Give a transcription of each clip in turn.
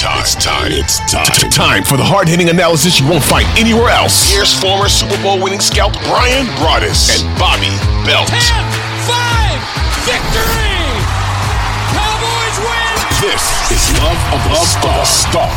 It's time. It's time. It's time. Time for the hard hitting analysis you won't find anywhere else. Here's former Super Bowl winning scout Bryan Broaddus and Bobby Belt. 10 5 victory! Cowboys win! This is Love of the Star.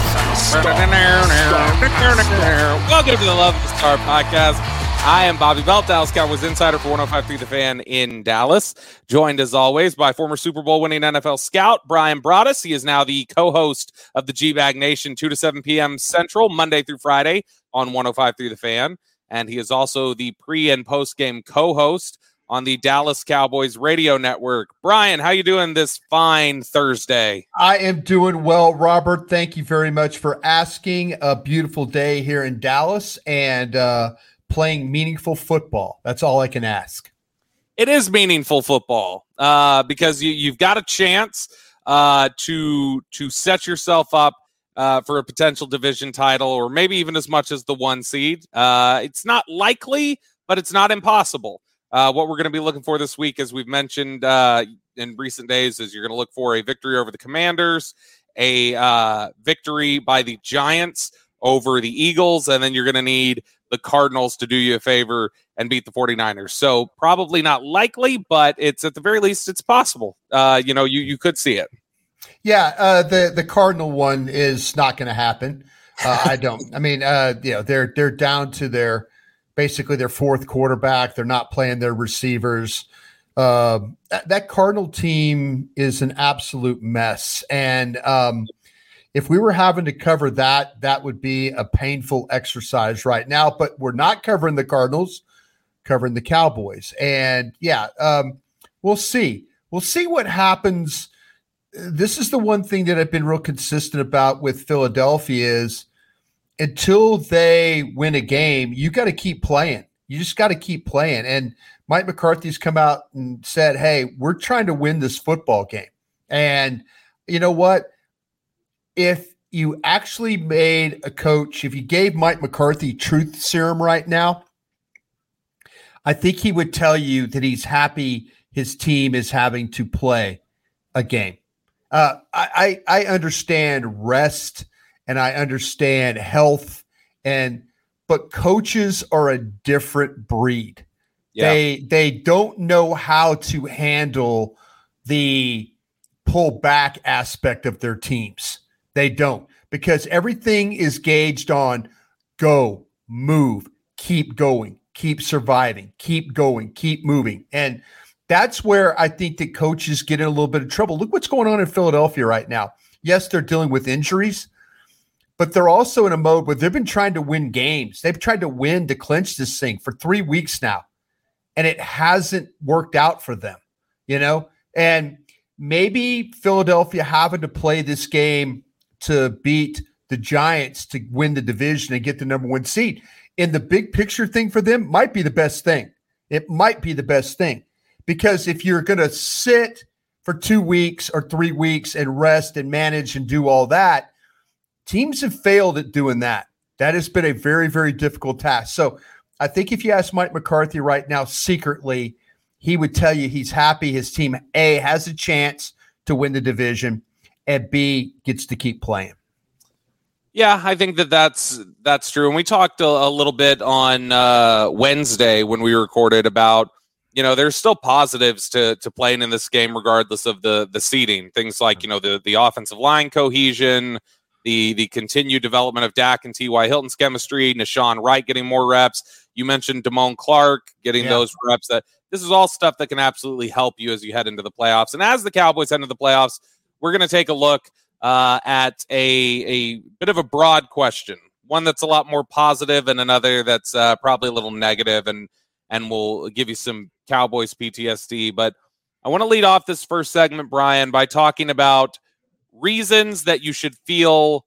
Welcome to the Love of the Star podcast. I am Bobby Belt, Dallas Cowboys insider for 105.3 The Fan in Dallas. Joined as always by former Super Bowl winning NFL scout Bryan Broaddus. He is now the co-host of the G-Bag Nation, 2 to 7 p.m. Central, Monday through Friday on 105.3 The Fan. And he is also the pre and post game co-host on the Dallas Cowboys radio network. Bryan, how you doing this fine Thursday? I am doing well, Robert. Thank you very much for asking. A beautiful day here in Dallas and uh, playing meaningful football. That's all I can ask. It is meaningful football uh, because you, you've got a chance uh, to to set yourself up uh, for a potential division title, or maybe even as much as the one seed. Uh, it's not likely, but it's not impossible. Uh, what we're going to be looking for this week, as we've mentioned uh, in recent days, is you're going to look for a victory over the Commanders, a uh, victory by the Giants over the Eagles, and then you're going to need the Cardinals to do you a favor and beat the 49ers. So probably not likely, but it's at the very least it's possible. Uh, you know, you you could see it. Yeah, uh, the the Cardinal one is not going to happen. Uh, I don't. I mean, uh, you know, they're they're down to their basically their fourth quarterback. They're not playing their receivers. Uh, that, that Cardinal team is an absolute mess, and um, if we were having to cover that, that would be a painful exercise right now. But we're not covering the Cardinals, covering the Cowboys, and yeah, um, we'll see. We'll see what happens. This is the one thing that I've been real consistent about with Philadelphia is until they win a game, you got to keep playing. You just got to keep playing. And Mike McCarthy's come out and said, "Hey, we're trying to win this football game." And you know what? If you actually made a coach, if you gave Mike McCarthy truth serum right now, I think he would tell you that he's happy his team is having to play a game. Uh, I, I I understand rest and I understand health and but coaches are a different breed. Yeah. They they don't know how to handle the pull back aspect of their teams. They don't because everything is gauged on go, move, keep going, keep surviving, keep going, keep moving. And that's where I think that coaches get in a little bit of trouble. Look what's going on in Philadelphia right now. Yes, they're dealing with injuries, but they're also in a mode where they've been trying to win games. They've tried to win to clinch this thing for three weeks now, and it hasn't worked out for them, you know? And maybe Philadelphia having to play this game to beat the Giants to win the division and get the number one seed And the big picture thing for them might be the best thing. It might be the best thing because if you're going to sit for two weeks or three weeks and rest and manage and do all that, teams have failed at doing that. That has been a very, very difficult task. So I think if you ask Mike McCarthy right now, secretly, he would tell you he's happy his team A has a chance to win the division and B gets to keep playing. Yeah, I think that that's that's true. And we talked a, a little bit on uh, Wednesday when we recorded about you know, there's still positives to to playing in this game, regardless of the the seeding. Things like you know the the offensive line cohesion, the the continued development of Dak and T.Y. Hilton's chemistry, Nahshon Wright getting more reps. You mentioned Damone Clark getting yeah. those reps. That this is all stuff that can absolutely help you as you head into the playoffs. And as the Cowboys head into the playoffs, we're going to take a look uh, at a a bit of a broad question, one that's a lot more positive, and another that's uh, probably a little negative, and and we'll give you some Cowboys PTSD. But I want to lead off this first segment, Bryan, by talking about reasons that you should feel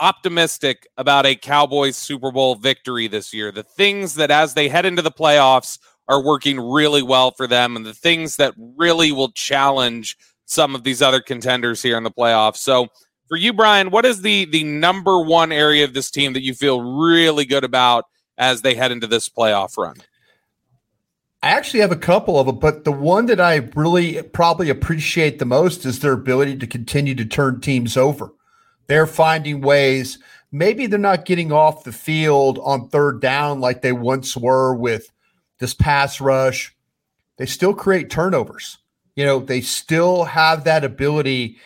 optimistic about a Cowboys Super Bowl victory this year. The things that, as they head into the playoffs, are working really well for them, and the things that really will challenge some of these other contenders here in the playoffs. So, for you, Bryan, what is the the number one area of this team that you feel really good about as they head into this playoff run? I actually have a couple of them, but the one that I really probably appreciate the most is their ability to continue to turn teams over. They're finding ways. Maybe they're not getting off the field on third down like they once were with this pass rush. They still create turnovers. You know, they still have that ability.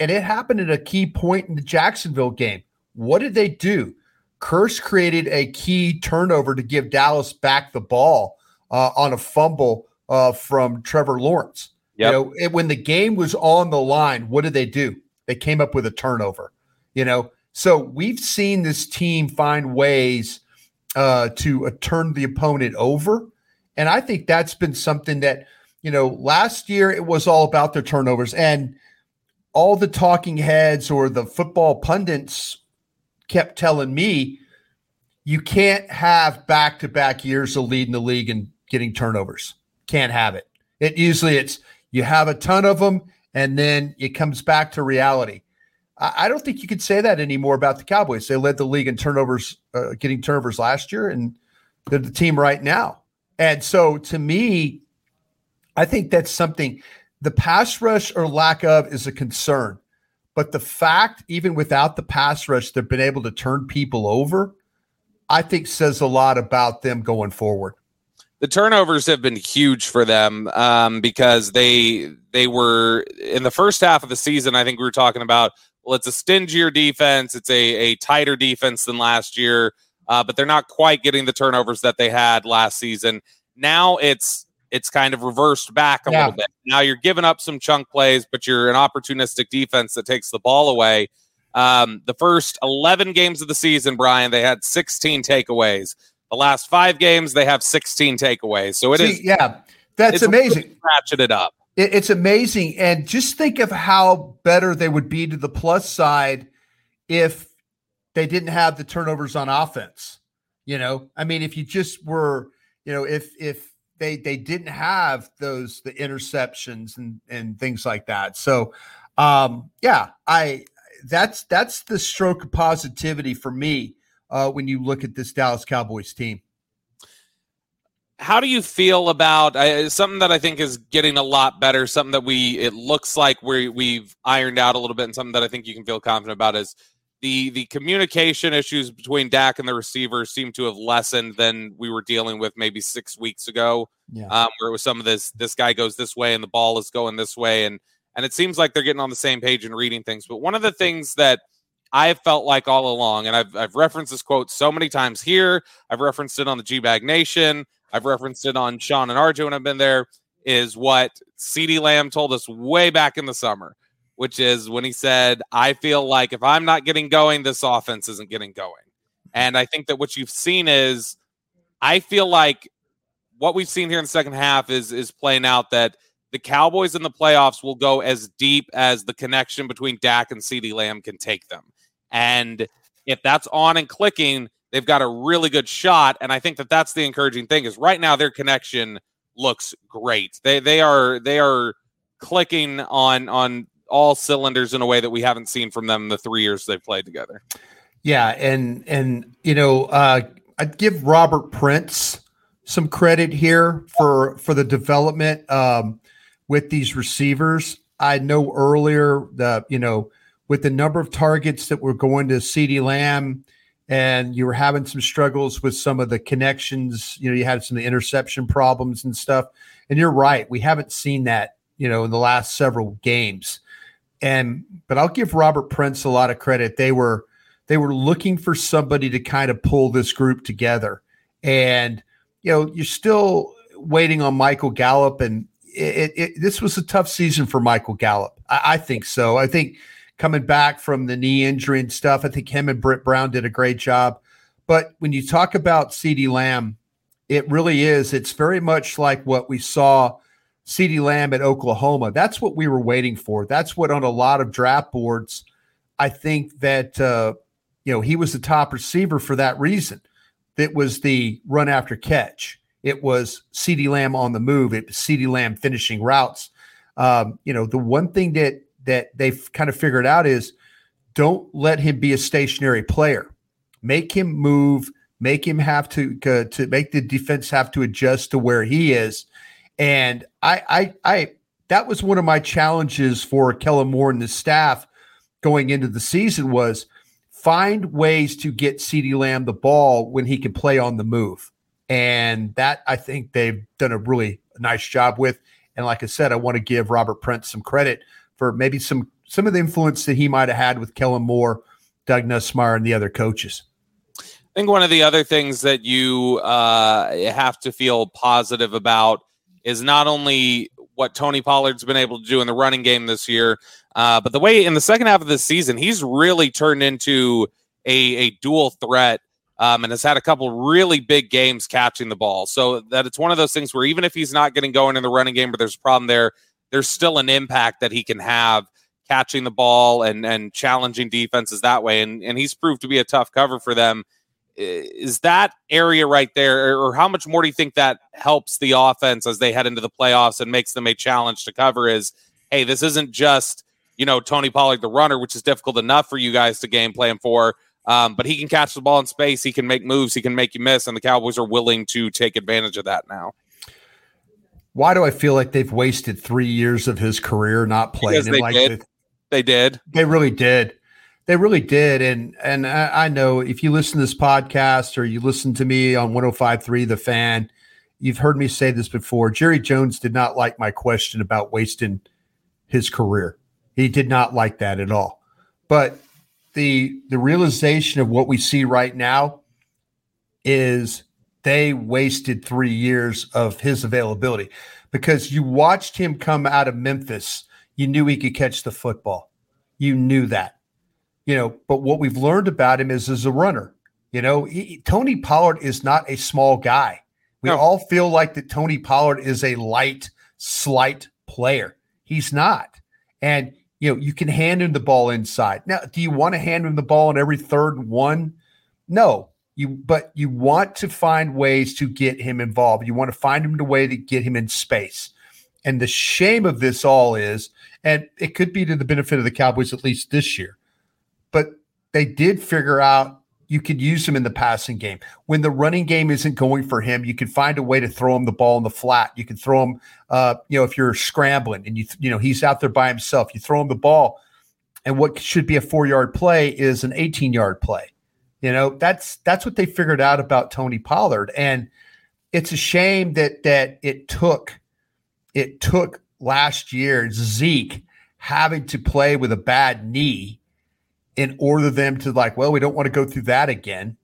And it happened at a key point in the Jacksonville game. What did they do? Kearse created a key turnover to give Dallas back the ball uh, on a fumble uh, from Trevor Lawrence. Yep. You know, it, when the game was on the line, what did they do? They came up with a turnover. You know, so we've seen this team find ways uh, to uh, turn the opponent over, and I think that's been something that you know last year it was all about their turnovers and all the talking heads or the football pundits kept telling me you can't have back to back years of leading the league and getting turnovers. Can't have it. It usually it's you have a ton of them and then it comes back to reality. I, I don't think you could say that anymore about the Cowboys. They led the league in turnovers, uh, getting turnovers last year, and they're the team right now. And so to me, I think that's something the pass rush or lack of is a concern. But the fact, even without the pass rush, they've been able to turn people over, I think says a lot about them going forward the turnovers have been huge for them um, because they they were in the first half of the season. I think we were talking about well, it's a stingier defense, it's a a tighter defense than last year, uh, but they're not quite getting the turnovers that they had last season. Now it's it's kind of reversed back a yeah. little bit. Now you're giving up some chunk plays, but you're an opportunistic defense that takes the ball away. Um, the first 11 games of the season, Bryan, they had 16 takeaways. The last five games, they have 16 takeaways. So it See, is, Yeah, that's amazing. Ratchet it up. It, it's amazing. And just think of how better they would be to the plus side if they didn't have the turnovers on offense. You know, I mean, if you just were, you know, if, if, they they didn't have those the interceptions and and things like that. So um yeah, I that's that's the stroke of positivity for me uh, when you look at this Dallas Cowboys team. How do you feel about uh, something that I think is getting a lot better? Something that we it looks like we we've ironed out a little bit, and something that I think you can feel confident about is the the communication issues between Dak and the receivers seem to have lessened than we were dealing with maybe six weeks ago. Yeah. Um, where it was some of this this guy goes this way and the ball is going this way, and and it seems like they're getting on the same page and reading things. But one of the things that I have felt like all along, and I've, I've referenced this quote so many times here. I've referenced it on the G Bag Nation. I've referenced it on Shan and RJ when I've been there. Is what CeeDee Lamb told us way back in the summer, which is when he said, I feel like if I'm not getting going, this offense isn't getting going. And I think that what you've seen is, I feel like what we've seen here in the second half is is playing out that the Cowboys in the playoffs will go as deep as the connection between Dak and CeeDee Lamb can take them. And if that's on and clicking, they've got a really good shot. And I think that that's the encouraging thing is right now their connection looks great. They they are they are clicking on on all cylinders in a way that we haven't seen from them the three years they've played together. Yeah, and and you know, uh, I'd give Robert Prince some credit here for for the development um, with these receivers. I know earlier that you know with the number of targets that were going to CeeDee Lamb and you were having some struggles with some of the connections. You know, you had some interception problems and stuff. And you're right, we haven't seen that, you know, in the last several games. And but I'll give Robert Prince a lot of credit. They were they were looking for somebody to kind of pull this group together. And you know, you're still waiting on Michael Gallup, and it, it, this was a tough season for Michael Gallup. I, I think so. I think coming back from the knee injury and stuff. I think him and Britt Brown did a great job. But when you talk about CeeDee Lamb, it really is. It's very much like what we saw CeeDee Lamb at Oklahoma. That's what we were waiting for. That's what on a lot of draft boards, I think that uh, you know he was the top receiver for that reason. That was the run after catch. It was CeeDee Lamb on the move. It was CeeDee Lamb finishing routes. Um, you know, the one thing that that they've kind of figured out is don't let him be a stationary player. Make him move, make him have to uh, to make the defense have to adjust to where he is. And I I I that was one of my challenges for Kellen Moore and the staff going into the season was find ways to get CeeDee Lamb the ball when he can play on the move. And that I think they've done a really nice job with. And like I said, I want to give Robert Prince some credit for maybe some some of the influence that he might have had with Kellen Moore, Doug Nussmeier, and the other coaches. I think one of the other things that you uh, have to feel positive about is not only what Tony Pollard's been able to do in the running game this year, uh, but the way in the second half of the season, he's really turned into a, a dual threat um, and has had a couple really big games catching the ball. So that it's one of those things where even if he's not getting going in the running game, but there's a problem there, there's still an impact that he can have catching the ball and and challenging defenses that way. And and he's proved to be a tough cover for them. Is that area right there, or how much more do you think that helps the offense as they head into the playoffs and makes them a challenge to cover? Is hey, this isn't just you know Tony Pollard the runner, which is difficult enough for you guys to game plan for. Um, but he can catch the ball in space. He can make moves. He can make you miss, and the Cowboys are willing to take advantage of that now why do I feel like they've wasted three years of his career not playing? Because they like did. they did. They really did. They really did. And and I, I, know if you listen to this podcast or you listen to me on 105.3 The Fan, you've heard me say this before. Jerry Jones did not like my question about wasting his career. He did not like that at all. But the the realization of what we see right now is they wasted three years of his availability because you watched him come out of Memphis. You knew he could catch the football. You knew that, you know. But what we've learned about him is as a runner. You know, he, Tony Pollard is not a small guy. We no. all feel like that Tony Pollard is a light, slight player. He's not. And you know, you can hand him the ball inside. Now, do you want to hand him the ball in every third one? No, you but you want to find ways to get him involved. You want to find him a way to get him in space. And the shame of this all is, and it could be to the benefit of the Cowboys at least this year, but they did figure out you could use him in the passing game. When the running game isn't going for him, you can find a way to throw him the ball in the flat. You can throw him, uh, you know, if you're scrambling and you, you know, he's out there by himself, you throw him the ball, and what should be a four yard play is an 18 yard play. You know, that's that's what they figured out about Tony Pollard. And it's a shame that that it took it took last year Zeke having to play with a bad knee in order them to like, well, we don't want to go through that again.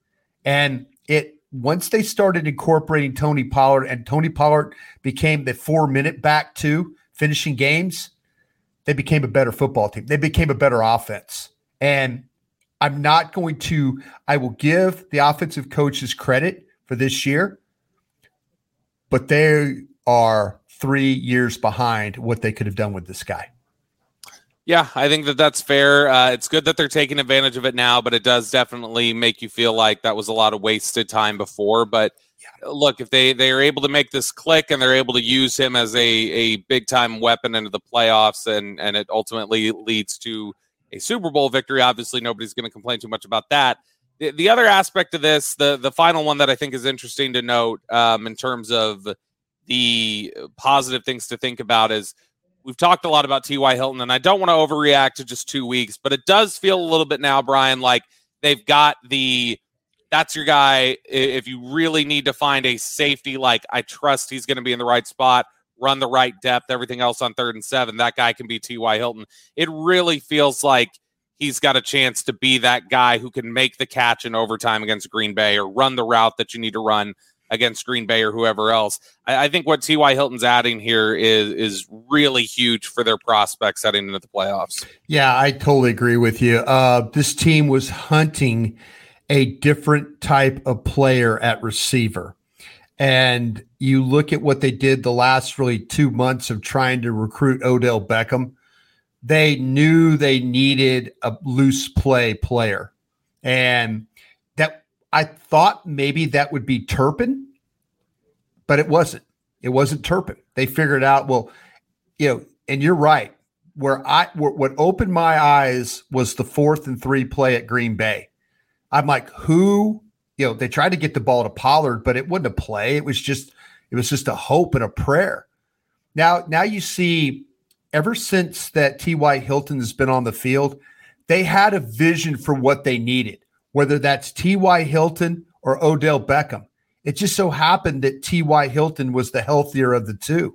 And it once they started incorporating Tony Pollard and Tony Pollard became the four minute back to finishing games, they became a better football team. They became a better offense. And I'm not going to, I will give the offensive coaches credit for this year, but they are three years behind what they could have done with this guy. Yeah, I think that that's fair. Uh, it's good that they're taking advantage of it now, but it does definitely make you feel like that was a lot of wasted time before. But yeah. look, if they they are able to make this click and they're able to use him as a a big time weapon into the playoffs, and and it ultimately leads to a Super Bowl victory. Obviously, nobody's going to complain too much about that. The, the, other aspect of this, the the final one that I think is interesting to note um, in terms of the positive things to think about is we've talked a lot about T.Y. Hilton, and I don't want to overreact to just two weeks, but it does feel a little bit now, Bryan, like they've got the that's your guy. If you really need to find a safety, like I trust he's going to be in the right spot, run the right depth, everything else on third and seven, that guy can be T.Y. Hilton. It really feels like he's got a chance to be that guy who can make the catch in overtime against Green Bay or run the route that you need to run against Green Bay or whoever else. I, I think what T.Y. Hilton's adding here is is really huge for their prospects heading into the playoffs. Yeah, I totally agree with you. Uh, this team was hunting a different type of player at receiver. And you look at what they did the last really two months of trying to recruit Odell Beckham. They knew they needed a loose play player. And I thought maybe that would be Turpin, but it wasn't. It wasn't Turpin. They figured out, well, you know, and you're right. Where I where, what opened my eyes was the fourth and three play at Green Bay. I'm like, who? You know, they tried to get the ball to Pollard, but it wasn't a play. It was just, it was just a hope and a prayer. Now, now you see, ever since that T.Y. Hilton has been on the field, they had a vision for what they needed, whether that's T.Y. Hilton or Odell Beckham. It just so happened that T.Y. Hilton was the healthier of the two.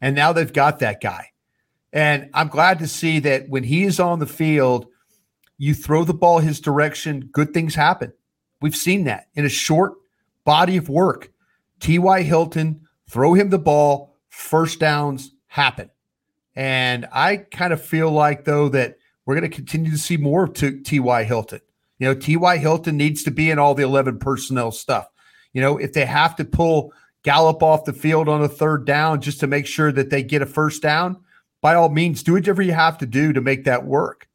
And now they've got that guy. And I'm glad to see that when he is on the field, you throw the ball his direction, good things happen. We've seen that in a short body of work. T.Y. Hilton, throw him the ball, first downs happen. And I kind of feel like, though, that we're going to continue to see more of T.Y. Hilton. You know, T.Y. Hilton needs to be in all the 11 personnel stuff. You know, if they have to pull Gallup off the field on a third down just to make sure that they get a first down, by all means, do whatever you have to do to make that work.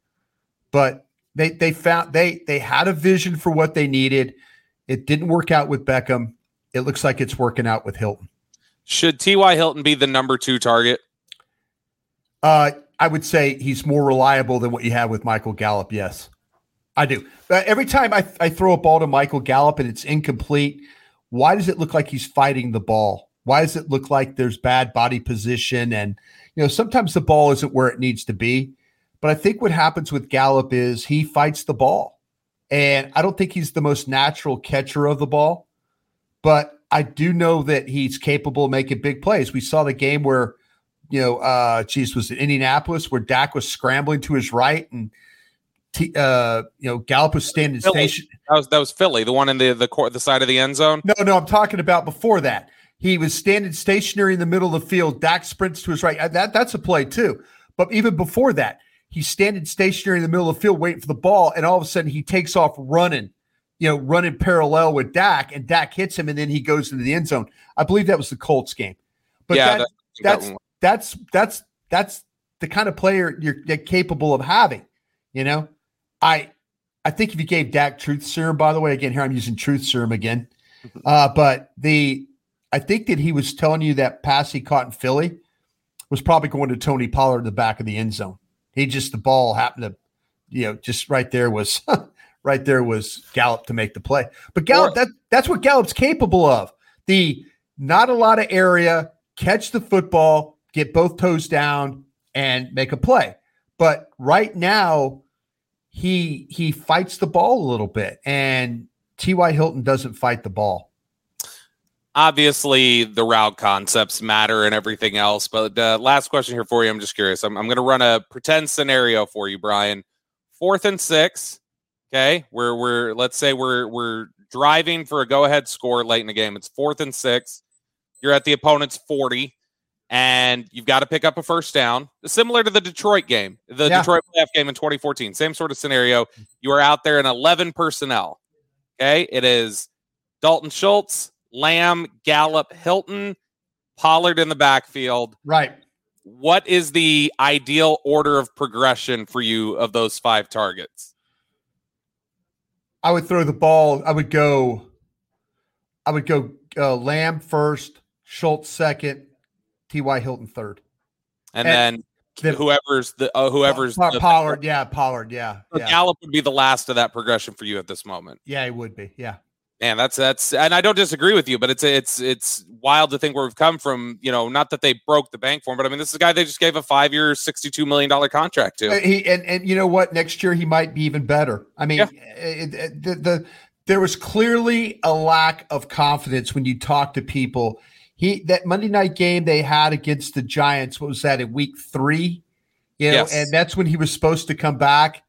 But they they found they they had a vision for what they needed. It didn't work out with Beckham. It looks like it's working out with Hilton. Should T.Y. Hilton be the number two target? Uh, I would say he's more reliable than what you have with Michael Gallup. Yes, I do. But every time I, I throw a ball to Michael Gallup and it's incomplete, why does it look like he's fighting the ball? Why does it look like there's bad body position? And, you know, sometimes the ball isn't where it needs to be. But I think what happens with Gallup is he fights the ball. And I don't think he's the most natural catcher of the ball, but I do know that he's capable of making big plays. We saw the game where, you know, uh, geez, was it Indianapolis where Dak was scrambling to his right and, t- uh, you know, Gallup was standing Philly. station. That was that was Philly, the one in the the court, the side of the end zone. No, no, I'm talking about before that. He was standing stationary in the middle of the field. Dak sprints to his right. Uh, that that's a play too. But even before that, he's standing stationary in the middle of the field waiting for the ball, and all of a sudden he takes off running, you know, running parallel with Dak, and Dak hits him, and then he goes into the end zone. I believe that was the Colts game. But Yeah, that, that- that's that's that's that's the kind of player you're, you're capable of having. You know, I I think if you gave Dak truth serum, by the way, again here I'm using truth serum again, uh, but the I think that he was telling you that pass he caught in Philly was probably going to Tony Pollard in the back of the end zone. He just the ball happened to, you know, just right there was right there was Gallup to make the play. But Gallup, that that's what Gallup's capable of. The not a lot of area, catch the football, get both toes down, and make a play. But right now, he he fights the ball a little bit, and T.Y. Hilton doesn't fight the ball. Obviously, the route concepts matter and everything else. But uh, last question here for you. I'm just curious. I'm, I'm going to run a pretend scenario for you, Bryan. Fourth and six. Okay, we're we're let's say we're we're driving for a go ahead score late in the game. It's fourth and six. You're at the opponent's 40, and you've got to pick up a first down. Similar to the Detroit game, the Yeah. Detroit playoff game in 2014. Same sort of scenario. You are out there in 11 personnel. Okay, it is Dalton Schultz, Lamb, Gallup, Hilton, Pollard in the backfield. Right. What is the ideal order of progression for you of those five targets? I would throw the ball. I would go. I would go uh, Lamb first, Schultz second, T.Y. Hilton third. And, And then the- whoever's the uh, whoever's Pa- the, Pollard. Yeah, Pollard. Yeah, yeah, Gallup would be the last of that progression for you at this moment. yeah. He would be. Yeah. Man, that's that's, and I don't disagree with you, but it's it's it's wild to think where we've come from. You know, not that they broke the bank for him, but I mean, this is a guy they just gave a five-year, sixty-two million dollar contract Uh, to. He and and you know what? Next year he might be even better. I mean, Yeah. uh, uh, the, the there was clearly a lack of confidence when you talk to people. He that Monday night game they had against the Giants. What was that in week three? You know, yes. and that's when he was supposed to come back.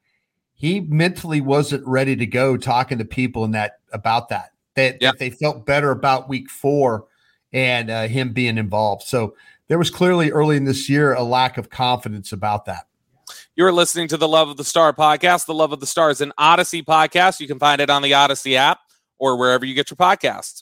He mentally wasn't ready to go talking to people and that about that. That, yep. that they felt better about week four and uh, him being involved. So there was clearly early in this year a lack of confidence about that. You're listening to the Love of the Star podcast. The Love of the Star is an Audacy podcast. You can find it on the Audacy app or wherever you get your podcasts.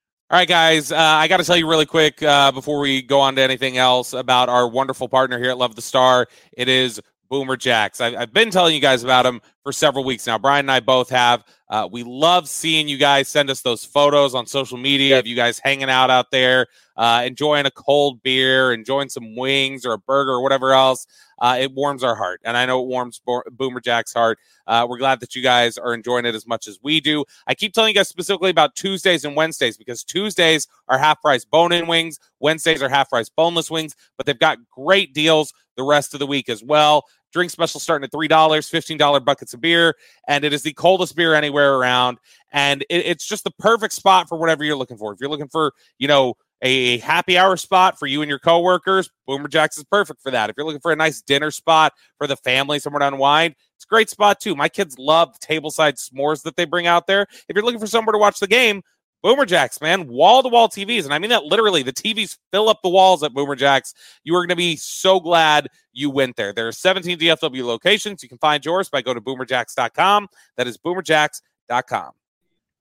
All right, guys, uh, I got to tell you really quick uh, before we go on to anything else about our wonderful partner here at Love the Star. It is Boomer Jacks. I, have been telling you guys about them for several weeks now. Bryan and I both have. Uh, we love seeing you guys send us those photos on social media of you guys hanging out out there, uh, enjoying a cold beer, enjoying some wings or a burger or whatever else uh, it warms our heart. And I know it warms Bo- Boomer Jack's heart. Uh, we're glad that you guys are enjoying it as much as we do. I keep telling you guys specifically about Tuesdays and Wednesdays because Tuesdays are half price bone in wings, Wednesdays are half price boneless wings, but they've got great deals the rest of the week as well. Drink special starting at $3, $15 buckets of beer, and it is the coldest beer anywhere around. And it, it's just the perfect spot for whatever you're looking for. If you're looking for, you know, a happy hour spot for you and your coworkers, Boomer Jacks is perfect for that. If you're looking for a nice dinner spot for the family, somewhere to unwind, it's a great spot too. My kids love the tableside s'mores that they bring out there. If you're looking for somewhere to watch the game, Boomer Jacks, man, wall to wall TVs. And I mean that literally. The TVs fill up the walls at Boomer Jacks. You are going to be so glad you went there. There are 17 DFW locations. You can find yours by go to boomerjacks.com. That is boomerjacks.com. All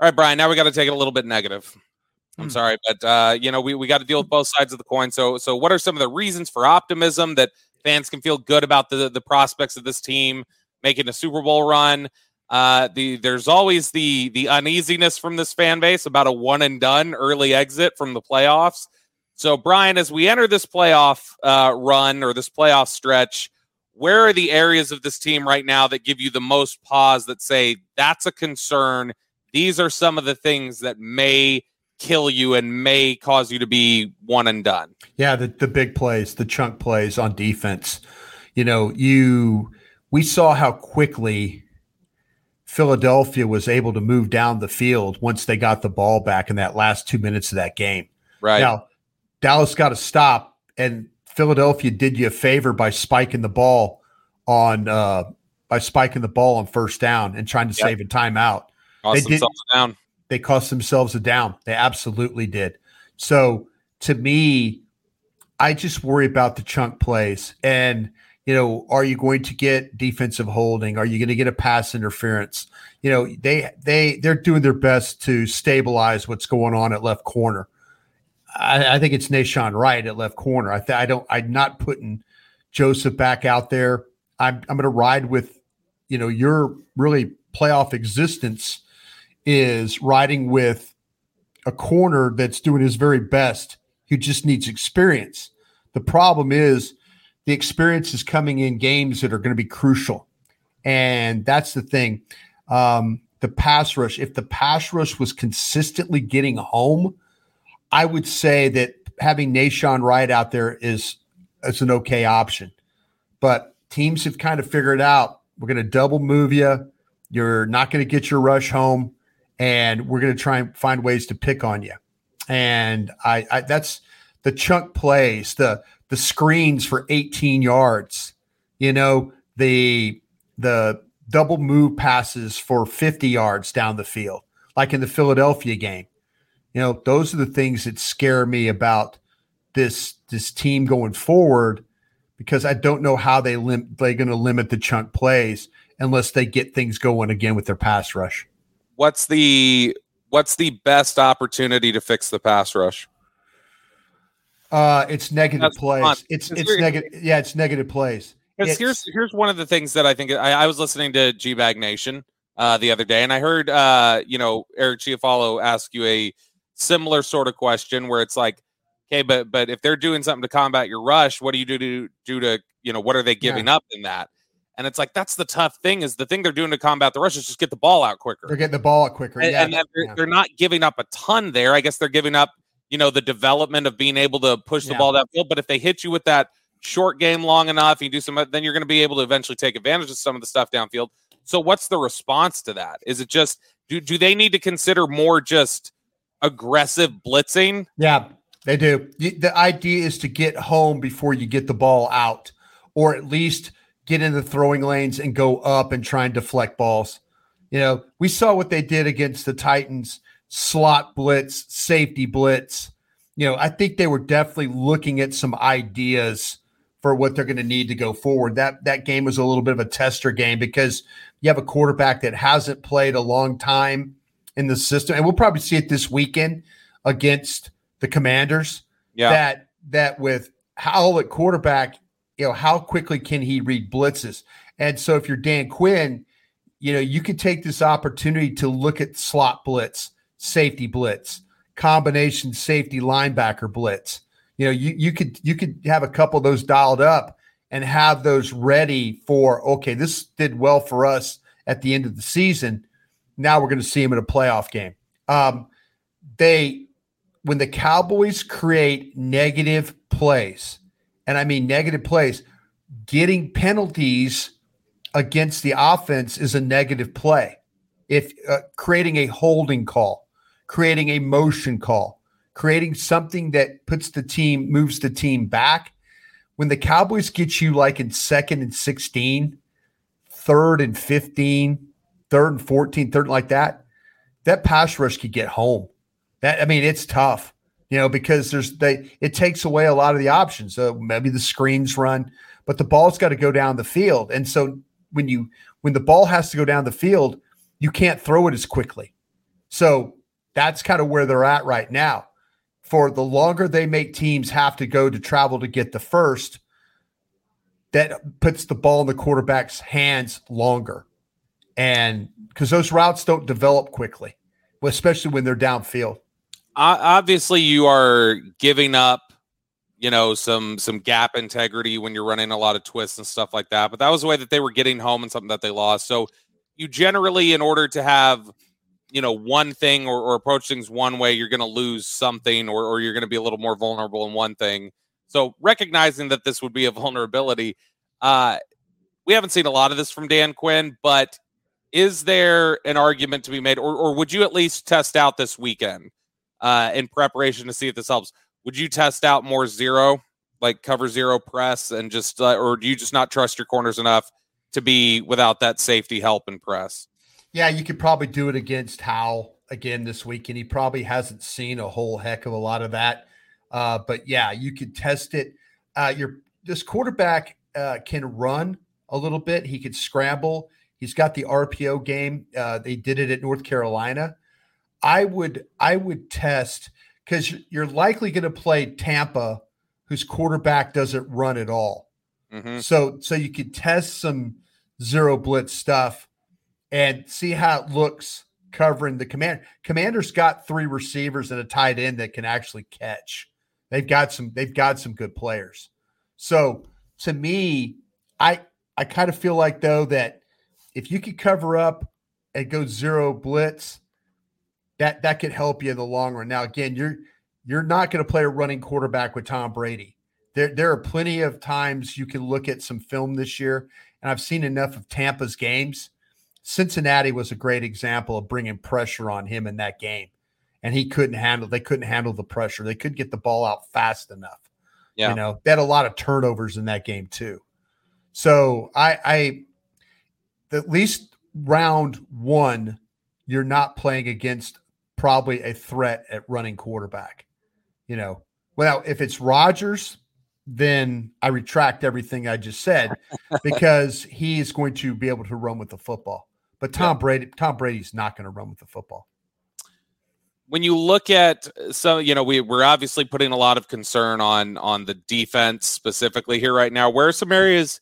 right, Bryan, now we got to take it a little bit negative. I'm hmm. sorry, but uh, you know we, we got to deal with both sides of the coin. So so what are some of the reasons for optimism that fans can feel good about the the prospects of this team making a Super Bowl run? Uh, the there's always the the uneasiness from this fan base about a one and done early exit from the playoffs. So Bryan, as we enter this playoff uh, run or this playoff stretch, where are the areas of this team right now that give you the most pause that say that's a concern? These are some of the things that may kill you and may cause you to be one and done. Yeah, the, the big plays, the chunk plays on defense. You know, you we saw how quickly Philadelphia was able to move down the field once they got the ball back in that last two minutes of that game. Right. Now, Dallas got to stop, and Philadelphia did you a favor by spiking the ball on uh by spiking the ball on first down and trying to yep. save a timeout. Cost they did, down. They cost themselves a down. They absolutely did. So to me, I just worry about the chunk plays. And, you know, are you going to get defensive holding? Are you going to get a pass interference? You know, they they they're doing their best to stabilize what's going on at left corner. I, I think it's Nahshon Wright at left corner. I th- I don't I'm not putting Joseph back out there. I'm I'm going to ride with, you know, your really playoff existence is riding with a corner that's doing his very best who just needs experience. The problem is the experience is coming in games that are going to be crucial. And that's the thing. Um, the pass rush, if the pass rush was consistently getting home, I would say that having Nahshon Wright out there is, is an okay option. But teams have kind of figured out we're going to double move you. You're not going to get your rush home and we're going to try and find ways to pick on you. And I, I that's the chunk plays, the the screens for 18 yards, you know, the the double move passes for 50 yards down the field. like in the Philadelphia game. You know, those are the things that scare me about this this team going forward because I don't know how they lim- they're going to limit the chunk plays unless they get things going again with their pass rush. What's the what's the best opportunity to fix the pass rush? Uh, it's negative That's plays. fun. It's It's it's negative. Yeah, it's negative plays. It's- here's here's one of the things that I think I, I was listening to G Bag Nation uh, the other day, and I heard uh, you know Eric Chiafalo ask you a similar sort of question where it's like, okay, but but if they're doing something to combat your rush, what do you do to do to you know what are they giving up in that? And it's like that's the tough thing is the thing they're doing to combat the rush is just get the ball out quicker. they're getting the ball out quicker. and, yeah, and they're, yeah. they're not giving up a ton there. I guess they're giving up, you know, the development of being able to push the Yeah. ball downfield. But if they hit you with that short game long enough, you do some, then you're going to be able to eventually take advantage of some of the stuff downfield. So what's the response to that? Is it just do do they need to consider more just aggressive blitzing? Yeah, they do. The idea is to get home before you get the ball out, or at least get in the throwing lanes and go up and try and deflect balls. You know, we saw what they did against the Titans slot blitz, safety blitz. You know, I think they were definitely looking at some ideas for what they're going to need to go forward. That that game was a little bit of a tester game because you have a quarterback that hasn't played a long time in the system, and we'll probably see it this weekend against the Commanders. Yeah. That that with Howell at quarterback, you know, how quickly can he read blitzes? And so if you're Dan Quinn, you know, you could take this opportunity to look at slot blitz, safety blitz, combination safety linebacker blitz. You know, you you could you could have a couple of those dialed up and have those ready for okay, this did well for us at the end of the season. Now we're going to see him in a playoff game. Um, they when the Cowboys create negative plays, and I mean negative plays, getting penalties against the offense is a negative play. If uh, creating a holding call, creating a motion call, creating something that puts the team, moves the team back. When the Cowboys get you like in second and 16, third and 15, third and 14, third like that, that pass rush could get home. That I mean, it's tough, you know, because there's they it takes away a lot of the options. So maybe the screens run, but the ball's got to go down the field. And so when you when the ball has to go down the field, you can't throw it as quickly. So that's kind of where they're at right now. For the longer they make teams have to go to travel to get the first, that puts the ball in the quarterback's hands longer. And because those routes don't develop quickly, especially when they're downfield. Obviously you are giving up you know some some gap integrity when you're running a lot of twists and stuff like that but that was the way that they were getting home and something that they lost so you generally in order to have you know one thing or, or approach things one way you're going to lose something or, or you're going to be a little more vulnerable in one thing so recognizing that this would be a vulnerability uh we haven't seen a lot of this from dan quinn but is there an argument to be made or, or would you at least test out this weekend uh, in preparation to see if this helps. Would you test out more zero, like cover zero press, and just, uh, or do you just not trust your corners enough to be without that safety help and press? Yeah, you could probably do it against Howell again this week, and He probably hasn't seen a whole heck of a lot of that. Uh, but yeah, you could test it. Uh, your this quarterback uh, can run a little bit. He could scramble. He's got the RPO game. Uh, they did it at North Carolina. I would I would test because you're likely going to play Tampa, whose quarterback doesn't run at all. Mhm. So so you could test some zero blitz stuff and see how it looks covering the command. Commander's got three receivers and a tight end that can actually catch. They've got some they've got some good players. So to me, I I kind of feel like though that if you could cover up and go zero blitz, that that could help you in the long run. Now again, you're you're not going to play a running quarterback with Tom Brady. There there are plenty of times you can look at some film this year, and I've seen enough of Tampa's games. Cincinnati was a great example of bringing pressure on him in that game, and he couldn't handle. They couldn't handle the pressure. They couldn't get the ball out fast enough. Yeah. You know, they had a lot of turnovers in that game too. So I, I, at least round one, you're not playing against probably a threat at running quarterback. You know, well, if it's Rodgers, then I retract everything I just said because he is going to be able to run with the football. But Tom yeah. Brady, Tom Brady's not going to run with the football. When you look at so you know we we're obviously putting a lot of concern on on the defense specifically here right now. Where are some areas?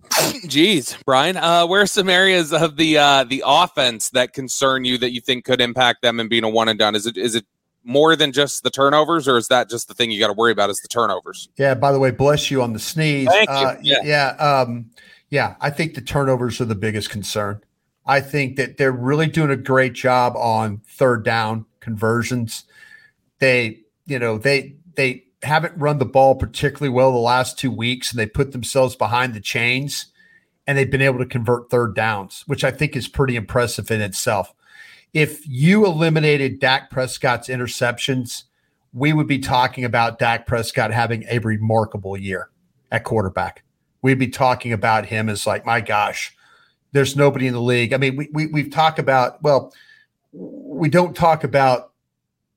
Geez, Bryan, uh, where are some areas of the uh, the offense that concern you that you think could impact them and being a one and done? Is it is it more than just the turnovers, or is that just the thing you got to worry about? Is the turnovers? Yeah. By the way, bless you on the sneeze. Thank you. Uh, yeah. Yeah. Um, yeah. I think the turnovers are the biggest concern. I think that they're really doing a great job on third down conversions. They, you know, they they haven't run the ball particularly well the last two weeks, and they put themselves behind the chains, and they've been able to convert third downs, which I think is pretty impressive in itself if you eliminated Dak Prescott's interceptions, we would be talking about Dak Prescott having a remarkable year at quarterback. We'd be talking about him as like, my gosh, there's nobody in the league. I mean, we, we we've talked about well, we don't talk about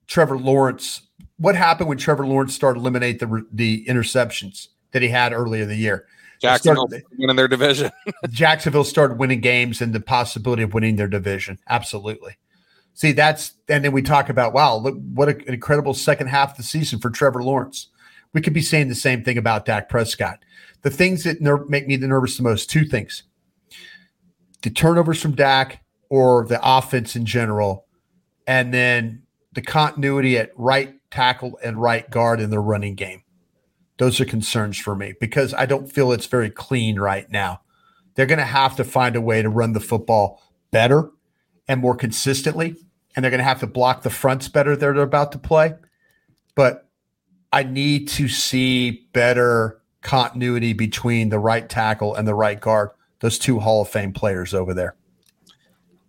Trevor Lawrence. What happened when Trevor Lawrence started eliminate the the interceptions that he had earlier in the year? Jacksonville started, winning their division. Jacksonville started winning games and the possibility of winning their division. Absolutely. See, that's and then we talk about wow, look what an incredible second half of the season for Trevor Lawrence. We could be saying the same thing about Dak Prescott. The things that ner- make me the nervous the most, two things: the turnovers from Dak or the offense in general, and then the continuity at right tackle and right guard in the running game. Those are concerns for me because I don't feel it's very clean right now. They're going to have to find a way to run the football better and more consistently and they're going to have to block the fronts better that they're about to play. But I need to see better continuity between the right tackle and the right guard, those two Hall of Fame players over there.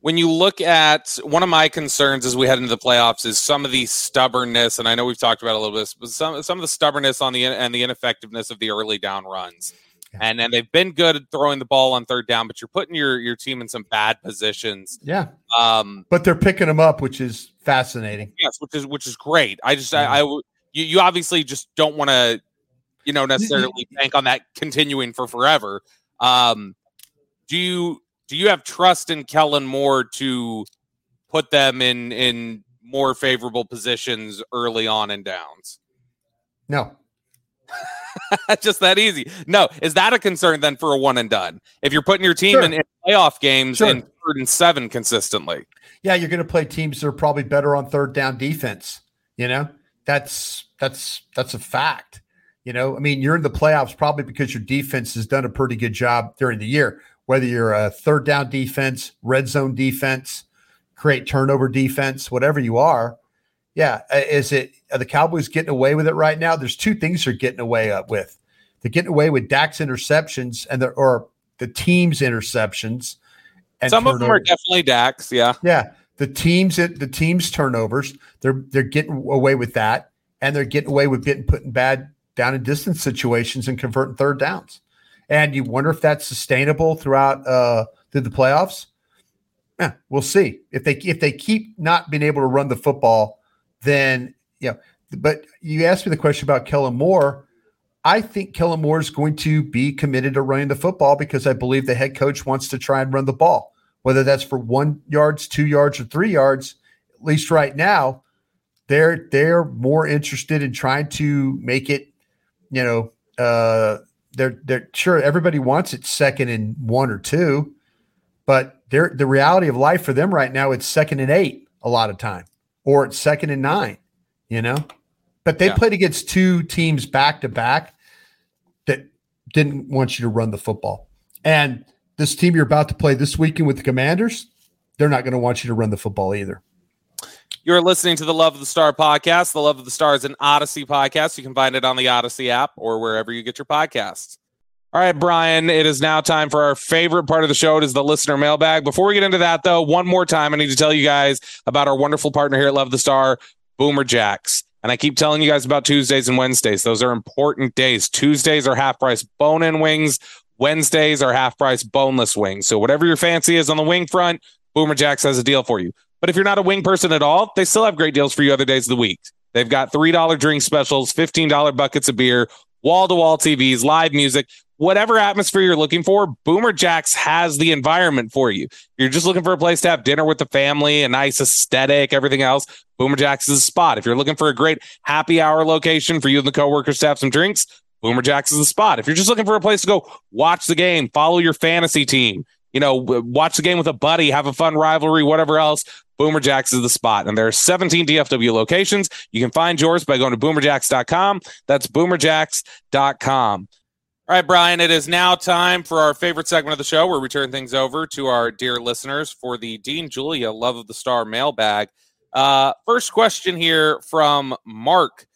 When you look at one of my concerns as we head into the playoffs is some of the stubbornness, and I know we've talked about a little bit, but some some of the stubbornness on the and the ineffectiveness of the early down runs. Yeah. And and they've been good at throwing the ball on third down, but you're putting your your team in some bad positions. Yeah. Um, but they're picking them up, which is fascinating. Yes, which is which is great. I just I, I you, you obviously just don't want to you know necessarily bank on that continuing for forever. Um, do you do you have trust in Kellen Moore to put them in in more favorable positions early on in downs? No. just that easy. No, is that a concern then for a one and done? If you're putting your team sure. in, in, playoff games sure. in third and seven consistently. Yeah, you're going to play teams that are probably better on third down defense. You know, that's that's that's a fact. You know, I mean, you're in the playoffs probably because your defense has done a pretty good job during the year. Whether you're a third down defense, red zone defense, create turnover defense, whatever you are, yeah, is it are the Cowboys getting away with it right now? There's two things they're getting away with. They're getting away with Dak's interceptions and the or the team's interceptions. And Some turnovers. of them are definitely Dak's. Yeah, yeah. The teams the team's turnovers. They're they're getting away with that, and they're getting away with getting put in bad down and distance situations and converting third downs. And you wonder if that's sustainable throughout uh, through the playoffs. Yeah, we'll see if they if they keep not being able to run the football then yeah. But you asked me the question about Kellen Moore. I think Kellen Moore is going to be committed to running the football because I believe the head coach wants to try and run the ball, whether that's for one yards, two yards, or three yards. At least right now, they're they're more interested in trying to make it. You know, uh, they're they're sure everybody wants it second and one or two, but they're the reality of life for them right now. It's second and eight a lot of time or it's second and nine, you know? But they yeah. played against two teams back to back that didn't want you to run the football. And this team you're about to play this weekend with the Commanders, they're not going to want you to run the football either. You're listening to the Love of the Star podcast. The Love of the Star is an Audacy podcast. You can find it on the Audacy app or wherever you get your podcasts. All right, Bryan, it is now time for our favorite part of the show. It is the listener mailbag. Before we get into that, though, one more time, I need to tell you guys about our wonderful partner here at Love the Star, Boomer Jacks. And I keep telling you guys about Tuesdays and Wednesdays. Those are important days. Tuesdays are half price bone in wings, Wednesdays are half price boneless wings. So, whatever your fancy is on the wing front, Boomer Jacks has a deal for you. But if you're not a wing person at all, they still have great deals for you other days of the week. They've got $3 drink specials, $15 buckets of beer, wall to wall TVs, live music, whatever atmosphere you're looking for. Boomer Jacks has the environment for you. You're just looking for a place to have dinner with the family, a nice aesthetic, everything else. Boomer Jacks is a spot. If you're looking for a great happy hour location for you and the coworkers to have some drinks, Boomer Jacks is the spot. If you're just looking for a place to go watch the game, follow your fantasy team, you know, watch the game with a buddy, have a fun rivalry, whatever else, Boomer Jacks is the spot. And there are 17 DFW locations. You can find yours by going to boomerjacks.com. That's boomerjacks.com. All right, Bryan, it is now time for our favorite segment of the show where we turn things over to our dear listeners for the Dean Julia Love of the Star mailbag. Uh, first question here from Mark.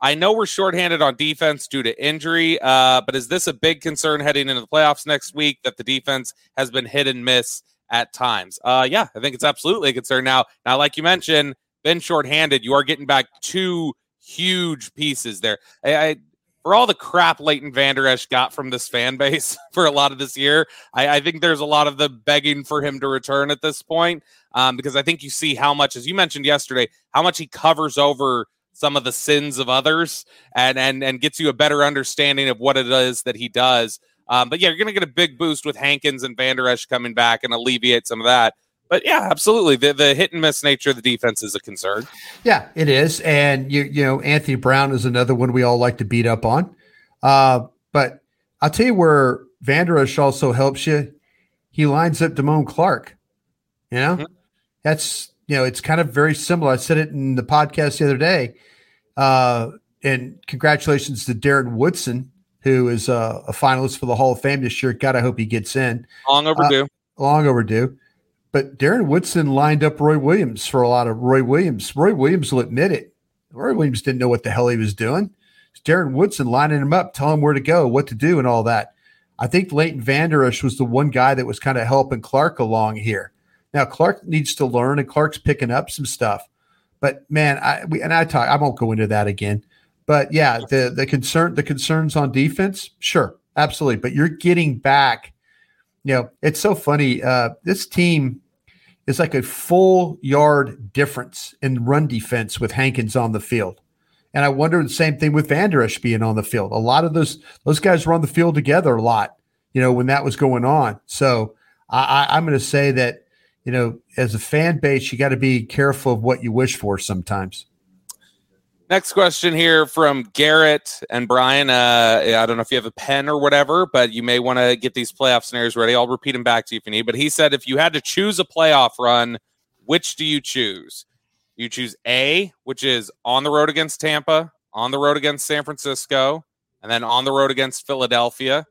I know we're shorthanded on defense due to injury, uh, but is this a big concern heading into the playoffs next week that the defense has been hit and miss at times? Uh, yeah, I think it's absolutely a concern. Now, now, like you mentioned, been shorthanded. You are getting back two huge pieces there. I, I for all the crap Leighton Vander Esch got from this fan base for a lot of this year, I, I, think there's a lot of the begging for him to return at this point um, because I think you see how much, as you mentioned yesterday, how much he covers over some of the sins of others and and and gets you a better understanding of what it is that he does. Um, but yeah, you're going to get a big boost with Hankins and Vander Esch coming back and alleviate some of that. But yeah, absolutely, the the hit and miss nature of the defense is a concern. Yeah, it is, and you you know Anthony Brown is another one we all like to beat up on. Uh, but I'll tell you where Vander Esch also helps you. He lines up Damone Clark. You know, mm-hmm. that's you know it's kind of very similar. I said it in the podcast the other day. Uh, and congratulations to Darren Woodson, who is a, a, finalist for the Hall of Fame this year. God, I hope he gets in. Long overdue. Uh, long overdue. But Darren Woodson lined up Roy Williams for a lot of Roy Williams. Roy Williams will admit it. Roy Williams didn't know what the hell he was doing. It's Darren Woodson lining him up, telling him where to go, what to do, and all that. I think Leighton Vander Esch was the one guy that was kind of helping Clark along here. Now Clark needs to learn, and Clark's picking up some stuff. But man, I we, and I talk. I won't go into that again. But yeah, the the concern the concerns on defense, sure, absolutely. But you're getting back you know, it's so funny. Uh, this team is like a full yard difference in run defense with Hankins on the field. And I wonder the same thing with Vander Esch being on the field. A lot of those those guys were on the field together a lot, you know, when that was going on. So I, I'm going to say that, you know, as a fan base, you got to be careful of what you wish for sometimes. Next question here from Garrett and Bryan. Uh, I don't know if you have a pen or whatever, but you may want to get these playoff scenarios ready. I'll repeat them back to you if you need. But he said, if you had to choose a playoff run, which do you choose? You choose A, which is on the road against Tampa, on the road against San Francisco, and then on the road against Philadelphia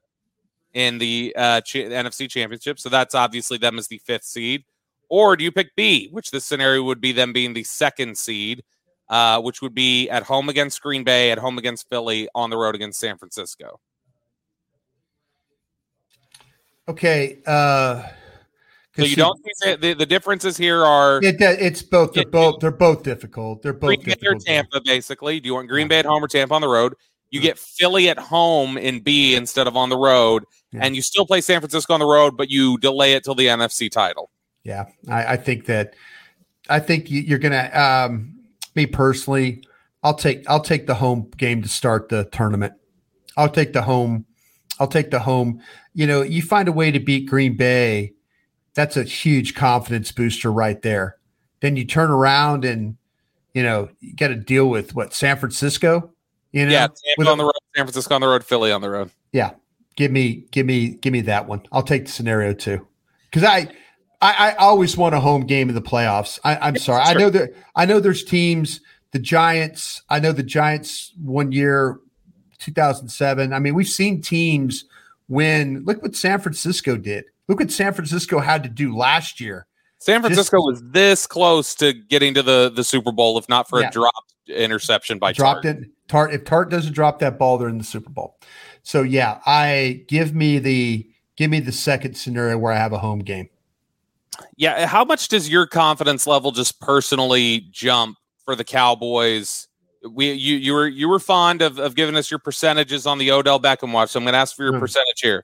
in the uh, Ch- NFC Championship. So that's obviously them as the fifth seed. Or do you pick B, which this scenario would be them being the second seed? Uh, which would be at home against Green Bay, at home against Philly, on the road against San Francisco. Okay. Uh, so you don't the, the differences here are it, it's both they're both they're both difficult. They're both Green Bay or Tampa, basically. Do you want Green Bay at home or Tampa on the road? You get Philly at home in B instead of on the road, yeah. and you still play San Francisco on the road, but you delay it till the NFC title. Yeah, I, I think that I think you, are gonna um, me personally, I'll take I'll take the home game to start the tournament. I'll take the home. I'll take the home. You know, you find a way to beat Green Bay, that's a huge confidence booster right there. Then you turn around and you know you got to deal with what San Francisco. You know, yeah, Tampa on the road, San Francisco on the road, Philly on the road. Yeah, give me, give me, give me that one. I'll take the scenario too, because I I, I, always want a home game in the playoffs. I, am sorry. Sure. I know that I know there's teams. The Giants. I know the Giants one year, 2007. I mean, we've seen teams win. Look what San Francisco did. Look what San Francisco had to do last year. San Francisco Just, was this close to getting to the the Super Bowl, if not for yeah. a dropped interception by dropped Tartt. it. Tartt. If Tartt doesn't drop that ball, they're in the Super Bowl. So yeah, I give me the give me the second scenario where I have a home game yeah, how much does your confidence level just personally jump for the Cowboys? We you you were you were fond of, of giving us your percentages on the Odell Beckham watch, so I'm going to ask for your mm. percentage here.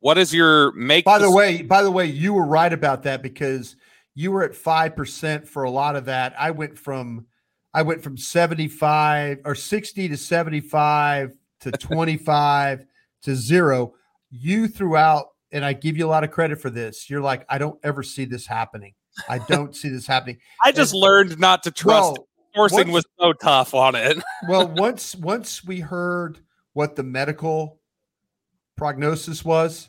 What is your make? By the, the way, by the way, you were right about that because you were at five percent for a lot of that. I went from I went from 75 or 60 to 75 to 25 to zero. You threw out, and I give you a lot of credit for this. You're like, I don't ever see this happening. I don't see this happening. I just And- learned not to trust. Well, Forcing was so tough on it. well, once once we heard what the medical prognosis was,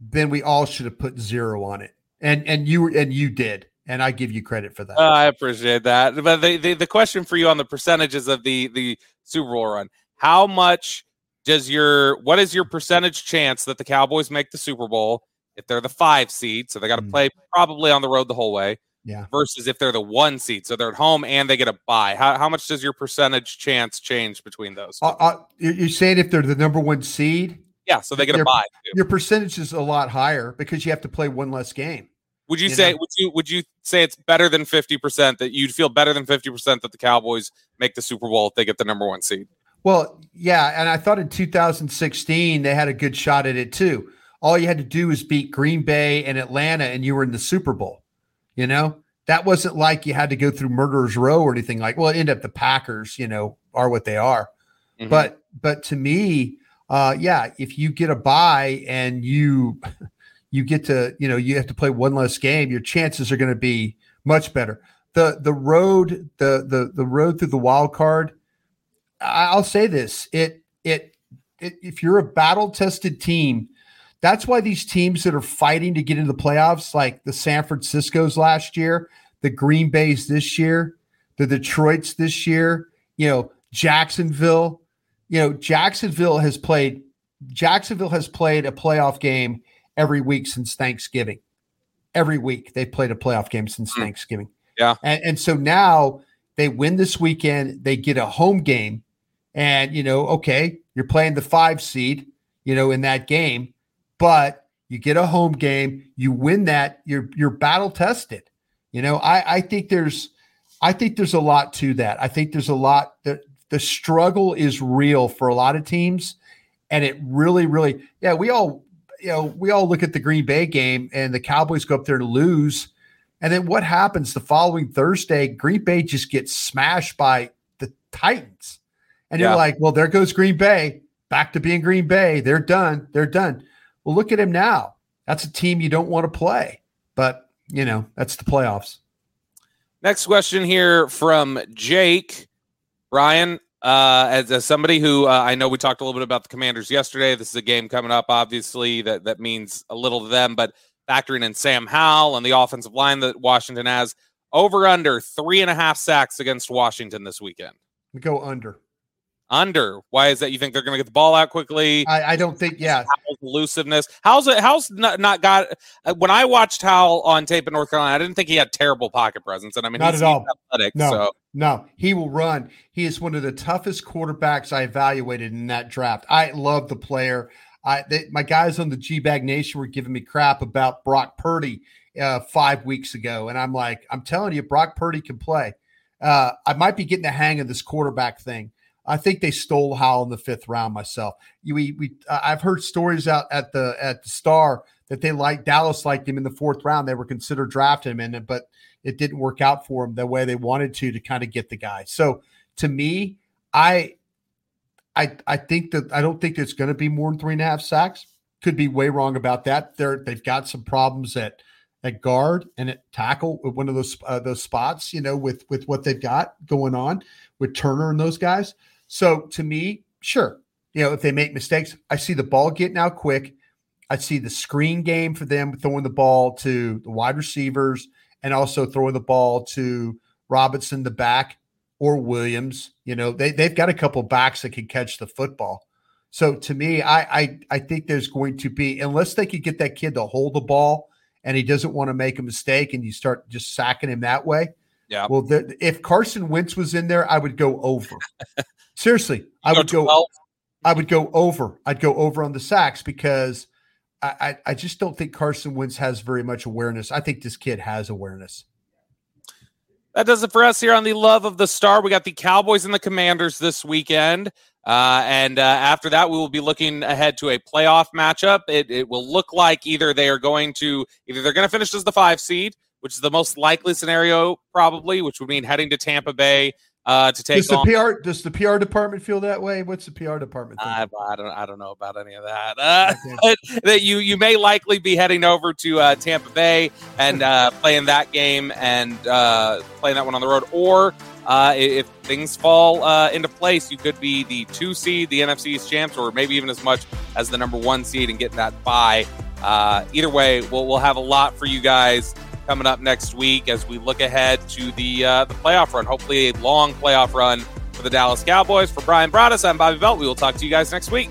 then we all should have put zero on it. And and you and you did, and I give you credit for that. Uh, I appreciate that. But the, the the question for you on the percentages of the the Super Bowl run: How much does your what is your percentage chance that the Cowboys make the Super Bowl if they're the five seed? So they got to Mm. play probably on the road the whole way. Yeah. Versus if they're the one seed, so they're at home and they get a buy. How how much does your percentage chance change between those? Uh, uh, you're saying if they're the number one seed, yeah, so they get a too. your percentage is a lot higher because you have to play one less game. Would you you say know. would you would you say it's better than fifty percent that you'd feel better than fifty percent that the Cowboys make the Super Bowl if they get the number one seed? Well, yeah, and I thought in 2016 they had a good shot at it too. All you had to do was beat Green Bay and Atlanta, and you were in the Super Bowl. You know, that wasn't like you had to go through Murderers Row or anything like. Well, it ended up the Packers, you know, are what they are. Mhm. But but to me, uh, yeah, if you get a bye and you you get to you know you have to play one less game, your chances are going to be much better. The the road the the the road through the wild card. I'll say this: it it, it if you're a battle tested team. That's why these teams that are fighting to get into the playoffs, like the San Francisco's last year, the Green Bay's this year, the Detroit's this year, you know, Jacksonville, you know, Jacksonville has played Jacksonville has played a playoff game every week since Thanksgiving. Every week they've played a playoff game since Hmm. Thanksgiving. Yeah. And, and so now they win this weekend, they get a home game, and you know, okay, you're playing the five seed, you know, in that game, but you get a home game, you win that, you're you're battle tested. You know, I I think there's I think there's a lot to that. I think there's a lot that the struggle is real for a lot of teams. And it really, really, yeah, we all, you know, we all look at the Green Bay game and the Cowboys go up there to lose. And then what happens the following Thursday? Green Bay just gets smashed by the Titans. And Yeah. you're like, well, there goes Green Bay back to being Green Bay. They're done. They're done. Well, look at him now. That's a team you don't want to play. But, you know, that's the playoffs. Next question here from Jake. Bryan, uh, as, as somebody who uh, I know we talked a little bit about the Commanders yesterday. This is a game coming up, obviously, that, that means a little to them, but factoring in Sam Howell and the offensive line that Washington has, over under three and a half sacks against Washington this weekend. We go under. Under. Why is that? You think they're going to get the ball out quickly? I, I don't think, yeah. Howell's elusiveness. How's it? How's not, not got? Uh, when I watched Howell on tape in North Carolina, I didn't think he had terrible pocket presence, and I mean, Not he's, at all. athletic. No, So no, he will run. He is one of the toughest quarterbacks I evaluated in that draft. I love the player. I they, my guys on the G Bag Nation were giving me crap about Brock Purdy uh, five weeks ago, and I'm like, I'm telling you, Brock Purdy can play. Uh, I might be getting the hang of this quarterback thing. I think they stole Howell in the fifth round. Myself, we, we, uh, I've heard stories out at the at the Star that they like Dallas liked him in the fourth round. They were considered drafting him in it, but it didn't work out for them the way they wanted to to kind of get the guy. So to me, I I I think that I don't think it's going to be more than three and a half sacks. Could be way wrong about that. They're they've got some problems at at guard and at tackle with one of those uh, those spots. You know, with with what they've got going on with Turner and those guys. So to me, sure, you know, if they make mistakes, I see the ball getting out quick. I see the screen game for them throwing the ball to the wide receivers and also throwing the ball to Robinson, the back, or Williams. You know, they, they've got a couple backs that can catch the football. So to me, I, I I think there's going to be unless they could get that kid to hold the ball and he doesn't want to make a mistake and you start just sacking him that way. Yeah. Well, the, if Carson Wentz was in there, I would go over. Seriously, I would go. 12? I would go over. I'd go over on the sacks because I, I, I just don't think Carson Wentz has very much awareness. I think this kid has awareness. That does it for us here on the Love of the Star. We got the Cowboys and the Commanders this weekend. Uh, and uh, after that, we will be looking ahead to a playoff matchup. It, it will look like either they are going to, either they're going to finish as the five seed, which is the most likely scenario, probably, which would mean heading to Tampa Bay uh, to take does the on. PR does the PR department feel that way? What's the PR department? think? I, I don't. I don't know about any of that. Uh, that you you may likely be heading over to uh, Tampa Bay and uh, playing that game and uh, playing that one on the road, or uh, if things fall uh, into place, you could be the two seed, the NFC East champs, or maybe even as much as the number one seed and getting that bye. Uh, either way, we'll we'll have a lot for you guys coming up next week as we look ahead to the uh, the playoff run. Hopefully, a long playoff run for the Dallas Cowboys. For Bryan Broaddus, I'm Bobby Belt. We will talk to you guys next week.